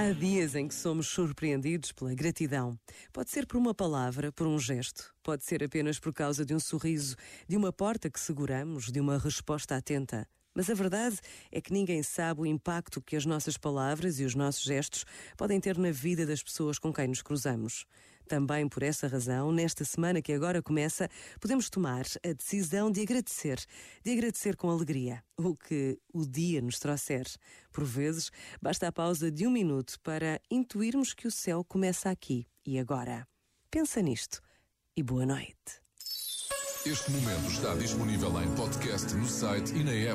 Há dias em que somos surpreendidos pela gratidão. Pode ser por uma palavra, por um gesto, pode ser apenas por causa de um sorriso, de uma porta que seguramos, de uma resposta atenta. Mas a verdade é que ninguém sabe o impacto que as nossas palavras e os nossos gestos podem ter na vida das pessoas com quem nos cruzamos. Também por essa razão, nesta semana que agora começa, podemos tomar a decisão de agradecer, de agradecer com alegria o que o dia nos trouxer. Por vezes, basta a pausa de um minuto para intuirmos que o céu começa aqui e agora. Pensa nisto e boa noite. Este momento está disponível em podcast no site e na app.